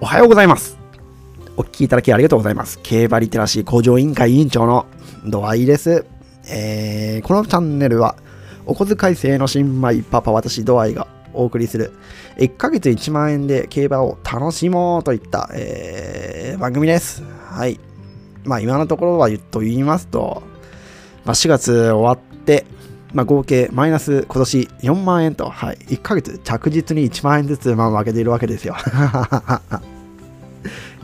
おはようございます。お聞きいただきありがとうございます。競馬リテラシー向上委員会委員長のドアイです。えー、このチャンネルは、お小遣い制の新米パパ私ドアイがお送りする、1ヶ月1万円で競馬を楽しもうといった、えー番組です。はい。まあ今のところは言っと言いますと、まあ、4月終わって、まあ、合計マイナス今年4万円と、はい、1ヶ月着実に1万円ずつまあ負けているわけですよ。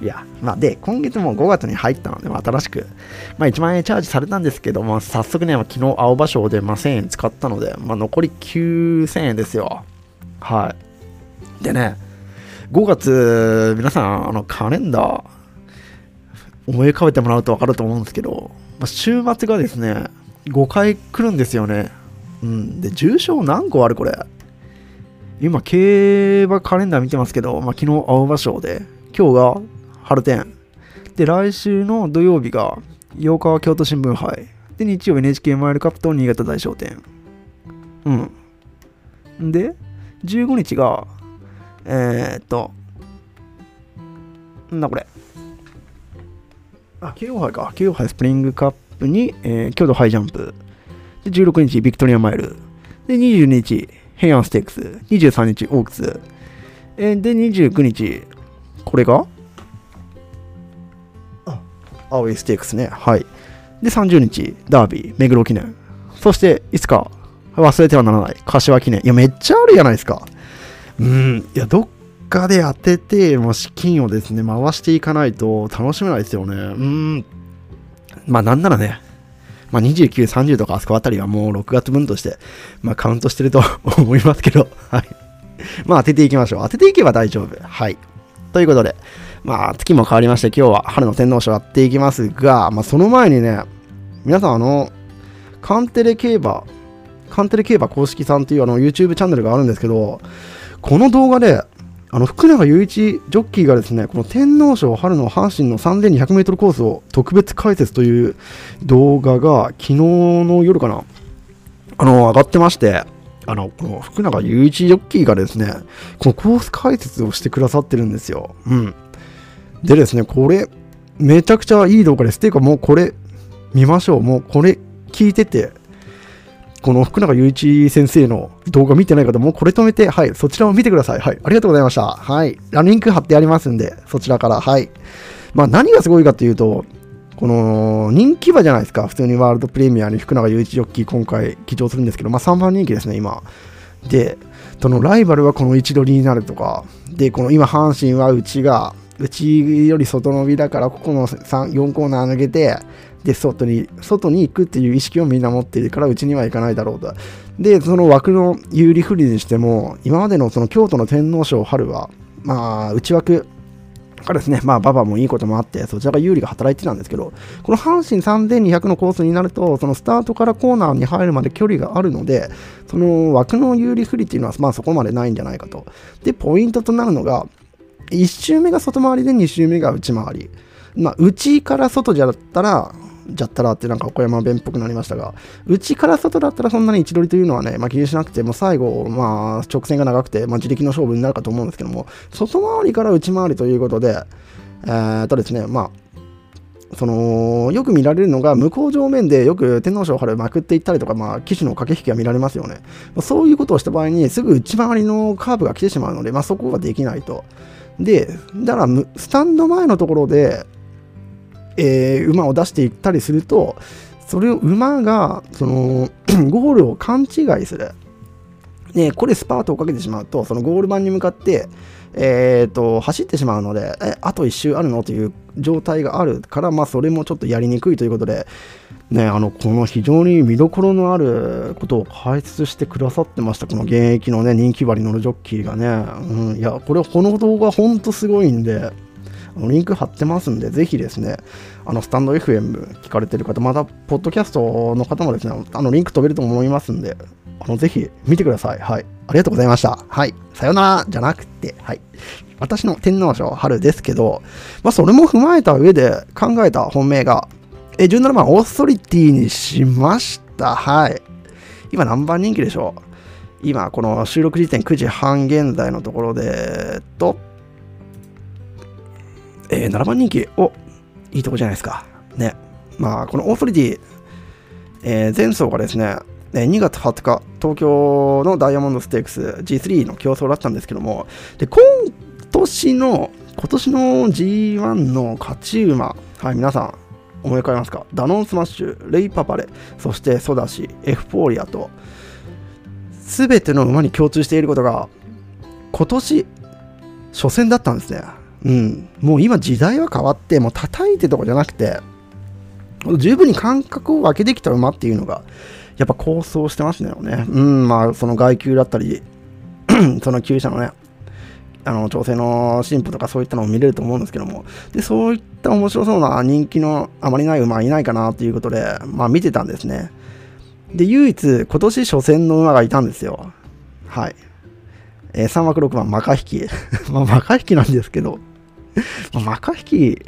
いや、まあ、で、今月も5月に入ったので、まあ、新しく、まあ、1万円チャージされたんですけども、早速ね、昨日青葉賞で、まあ、1000円使ったので、まあ、残り9000円ですよ。はい。でね、5月、皆さん、あの、カレンダー、思い浮かべてもらうと分かると思うんですけど、まあ、週末がですね、5回来るんですよね。うん。で、重賞何個あるこれ。今、競馬カレンダー見てますけど、まあ、昨日青葉賞で、今日が春天。で、来週の土曜日が、8日は京都新聞杯。で、日曜 NHK マイルカップと新潟大商店。うん。で、15日が、えー、っと、なんだこれ。あ、京王杯か。京王杯スプリングカッププに、えー京都ハイジャンプ。で、16日ビクトリアマイル。で、22日ヘアンステークス。23日オークス。えーで、29日、これが？あ、青いステークスね。はい。で、30日、ダービー、目黒記念。そして、いつか、忘れてはならない、柏記念。いや、めっちゃあるじゃないですか。うん。いや、どっかで当てて、もう資金をですね、回していかないと楽しめないですよね。うん。まあ、なんならね、まあ、29、30とかあそこあたりはもう6月分として、まあ、カウントしてると 思いますけど、はい。まあ、当てていきましょう。当てていけば大丈夫。はい。ということで、まあ、月も変わりまして、今日は春の天皇賞やっていきますが、まあ、その前にね、皆さん、あの、カンテレ競馬、カンテレ競馬公式さんっていうあの YouTube チャンネルがあるんですけど、この動画で、あの福永雄一ジョッキーがですね、この天皇賞春の阪神の 3200m コースを特別解説という動画が昨日の夜かな、あの、上がってまして、あの、この福永雄一ジョッキーがですね、このコース解説をしてくださってるんですよ。うん。でですね、これ、めちゃくちゃいい動画です。ていうかもうこれ、見ましょう。もうこれ聞いてて、この福永雄一先生の動画見てない方、もこれ止めて、はい、そちらを見てください。はい、ありがとうございました。はい、リンク貼ってありますんで、そちらから、はい。まあ、何がすごいかっていうと、この人気馬じゃないですか、普通にワールドプレミアに福永雄一ジョッキー、今回騎乗するんですけど、まあ、3番人気ですね、今。で、そのライバルはこの位置取りになるとか、で、この今、阪神は内が、内より外伸びだから、ここの3 4コーナー抜けて、で、外に、外に行くっていう意識をみんな持っているから、うちには行かないだろうと。で、その枠の有利不利にしても、今までのその京都の天皇賞春は、まあ、内枠がですね、まあ、馬場もいいこともあって、そちらが有利が働いてたんですけど、この阪神3200のコースになると、そのスタートからコーナーに入るまで距離があるので、その枠の有利不利っていうのは、まあ、そこまでないんじゃないかと。で、ポイントとなるのが、1周目が外回りで2周目が内回り。まあ、内から外じゃったら、じゃったらってなんか岡山弁っぽくなりましたが、内から外だったらそんなに位置取りというのはね、まあ、気にしなくて、も最後、まあ、直線が長くて、まあ、自力の勝負になるかと思うんですけども、外回りから内回りということで、えー、とですね、まあ、そのよく見られるのが向こう上面でよく天皇賞春まくっていったりとか、まあ、騎手の駆け引きが見られますよね。そういうことをした場合にすぐ内回りのカーブが来てしまうので、まあ、そこができないと。で、だからスタンド前のところで、えー馬を出していったりすると、それを馬がその ゴールを勘違いする。ね、これスパートをかけてしまうと、そのゴール板に向かって、えー、と走ってしまうので、えあと1周あるのという状態があるから、まあ、それもちょっとやりにくいということで、ね、あのこの非常に見どころのあることを解説してくださってました、この現役の、ね、人気馬に乗るジョッキーがね、うん、いや、これ、この動画、本当すごいんで、リンク貼ってますんで、ぜひですね、あのスタンド FM 聞かれてる方、また、ポッドキャストの方もですね、あのリンク飛べると思いますんで、あのぜひ見てください。はい。ありがとうございました。はい。さよならじゃなくて、はい。私の天皇賞春ですけど、まあ、それも踏まえた上で考えた本命が、え、17番オーソリティにしました。はい。今何番人気でしょう？今、この収録時点9時半現在のところで、えっと、えー、7番人気、おいいとこじゃないですか。ね。まあ、このオーソリティ、えー、前走がですね、2月20日、東京のダイヤモンドステークス G3 の競争だったんですけども、で今年の、今年の G1 の勝ち馬、はい、皆さん、思い浮かべますか？ダノンスマッシュ、レイパパレ、そしてソダシ、エフフォーリアと、すべての馬に共通していることが、今年、初戦だったんですね。うん。もう今時代は変わって、もう叩いてとかじゃなくて、十分に感覚を分けてきた馬っていうのが、やっぱ構想してますよね。うん、まあ、その外球だったり、その厩舎のね、あの調整の進歩とかそういったのを見れると思うんですけども、でそういった面白そうな人気のあまりない馬いないかなということで、まあ見てたんですね。で、唯一今年初戦の馬がいたんですよ。はい。えー、3枠6番、マカ引き。まあ、マカ引きなんですけど、まあ、マカ引き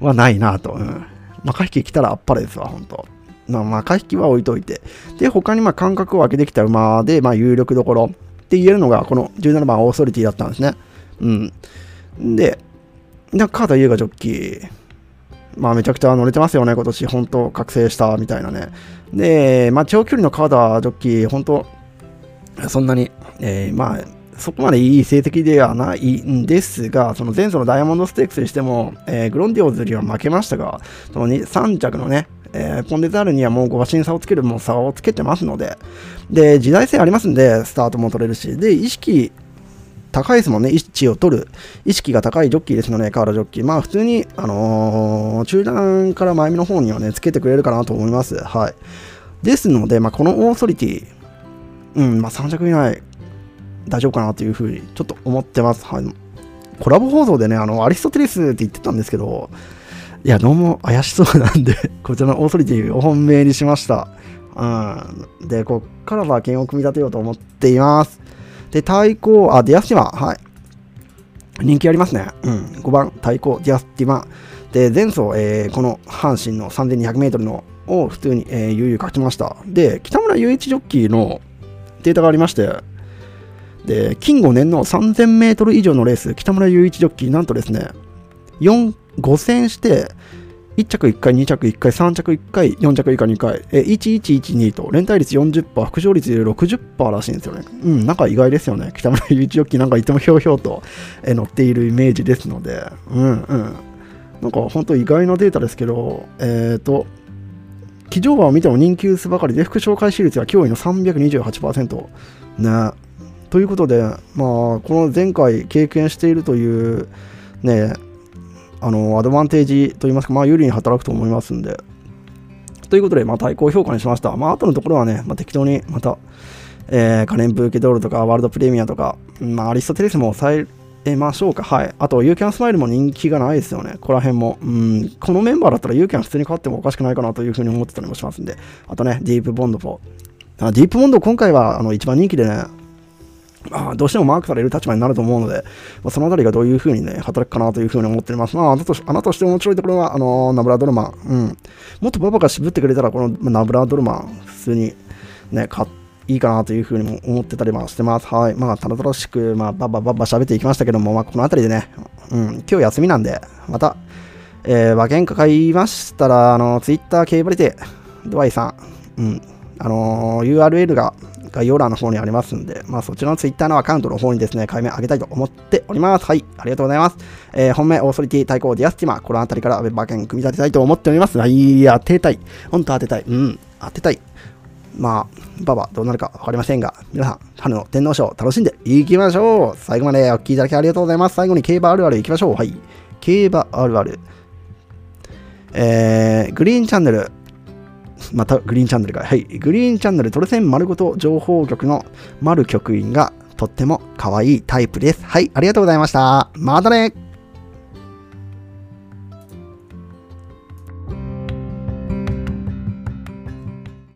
はないなと。うん。マカ引き来たらあっぱれですわ、本当まあ、マカ引きは置いといて。で、他にまあ間隔を分けてきた馬で、まあ、有力どころって言えるのが、この17番オーソリティだったんですね。うん。で、カータ・ユーガジョッキー。まあ、めちゃくちゃ乗れてますよね、今年。本当、覚醒したみたいなね。で、まあ、長距離のカータ・ジョッキー、本当、そんなに、えー、まあ、そこまでいい成績ではないんですが、その前走のダイヤモンドステークスにしても、えー、グロンディオーズには負けましたが、その3着のね、えー、ポンデザールにはもう5馬身差をつけるもう差をつけてますので、で、時代性ありますんで、スタートも取れるし、で、意識高いですもんね、位置を取る、意識が高いジョッキーですので、河原ジョッキー。まあ、普通に、あのー、中段から前目の方にはね、つけてくれるかなと思います。はい。ですので、まあ、このオーソリティ、うん、まあ、3着以内、大丈夫かなというふうに、ちょっと思ってます。はい。コラボ放送でね、あの、アリストテレスって言ってたんですけど、いや、どうも怪しそうなんで こちらのオーソリティを本命にしました。うん。で、こっから馬券を組み立てようと思っています。で、対抗、あ、ディアスティマ、はい。人気ありますね。うん。5番、対抗、ディアスティマ。で、前走、えー、この阪神の3200メートルのを普通に、えー、悠々書きました。で、北村雄一ジョッキーのデータがありまして、で、金5年の3000メートル以上のレース、北村雄一ジョッキー、なんとですね、4、5戦して、1着1回、2着1回、3着1回、4着以下2回、え1112と連帯率40%、副勝率60%らしいんですよね。うん、なんか意外ですよね。北村祐一ジョッキーなんかいつもひょうひょうと、え乗っているイメージですので、うんうん。なんか本当意外なデータですけど、えっ、ー、と、騎乗馬を見ても人気薄ばかりで、副賞開始率は驚異の328%。ね。ということで、まあ、この前回経験しているという、ね、あのアドバンテージといいますか、まあ、有利に働くと思いますんで。ということで、まあ、対抗評価にしました。まあ、後のところはね、まあ、適当にまた、えー、カレンブーケドールとか、ワールドプレミアとか、まあ、アリストテレスも抑えましょうか。はい。あと、ユーキャンスマイルも人気がないですよね。ここら辺も。うん、このメンバーだったらユーキャン普通に勝ってもおかしくないかなというふうに思ってたりもしますんで。あとね、ディープボンドも。ディープボンド今回はあの一番人気でね、まあ、どうしてもマークされる立場になると思うので、まあ、そのあたりがどういうふうにね、働くかなというふうに思っております。まあ、あなたとあなたとして面白いところは、あのナブラドルマン、うん。もっとパパが渋ってくれたら、このナブラドルマン、普通にね、買いいかなというふうにも思ってたりもしてます。はい。まあ、ただただしく、まあ、ばばばば喋っていきましたけども、まあ、このあたりでね、うん、今日休みなんで、また、えー、馬券買いましたら、あの、ツイッター競馬りて、ドワイさん、うん、あのー、URL が概要欄の方にありますんで、まあ、そちらの Twitter のアカウントの方にですね、解明上げたいと思っております。はい、ありがとうございます。えー、本命、オーソリティ対抗ディアスティマ、この辺りからウェブ馬券組み立てたいと思っております。はい、当てたい。ほんと当てたい。うん、当てたい。まあ、馬場どうなるか分かりませんが、皆さん、春の天皇賞楽しんでいきましょう。最後までお聴きいただきありがとうございます。最後に競馬あるあるいきましょう。はい。競馬あるある。えー、グリーンチャンネル、またグリーンチャンネルが、はい、グリーンチャンネルトレセン丸ごと情報局の丸局員がとっても可愛いタイプです。はい、ありがとうございました。またね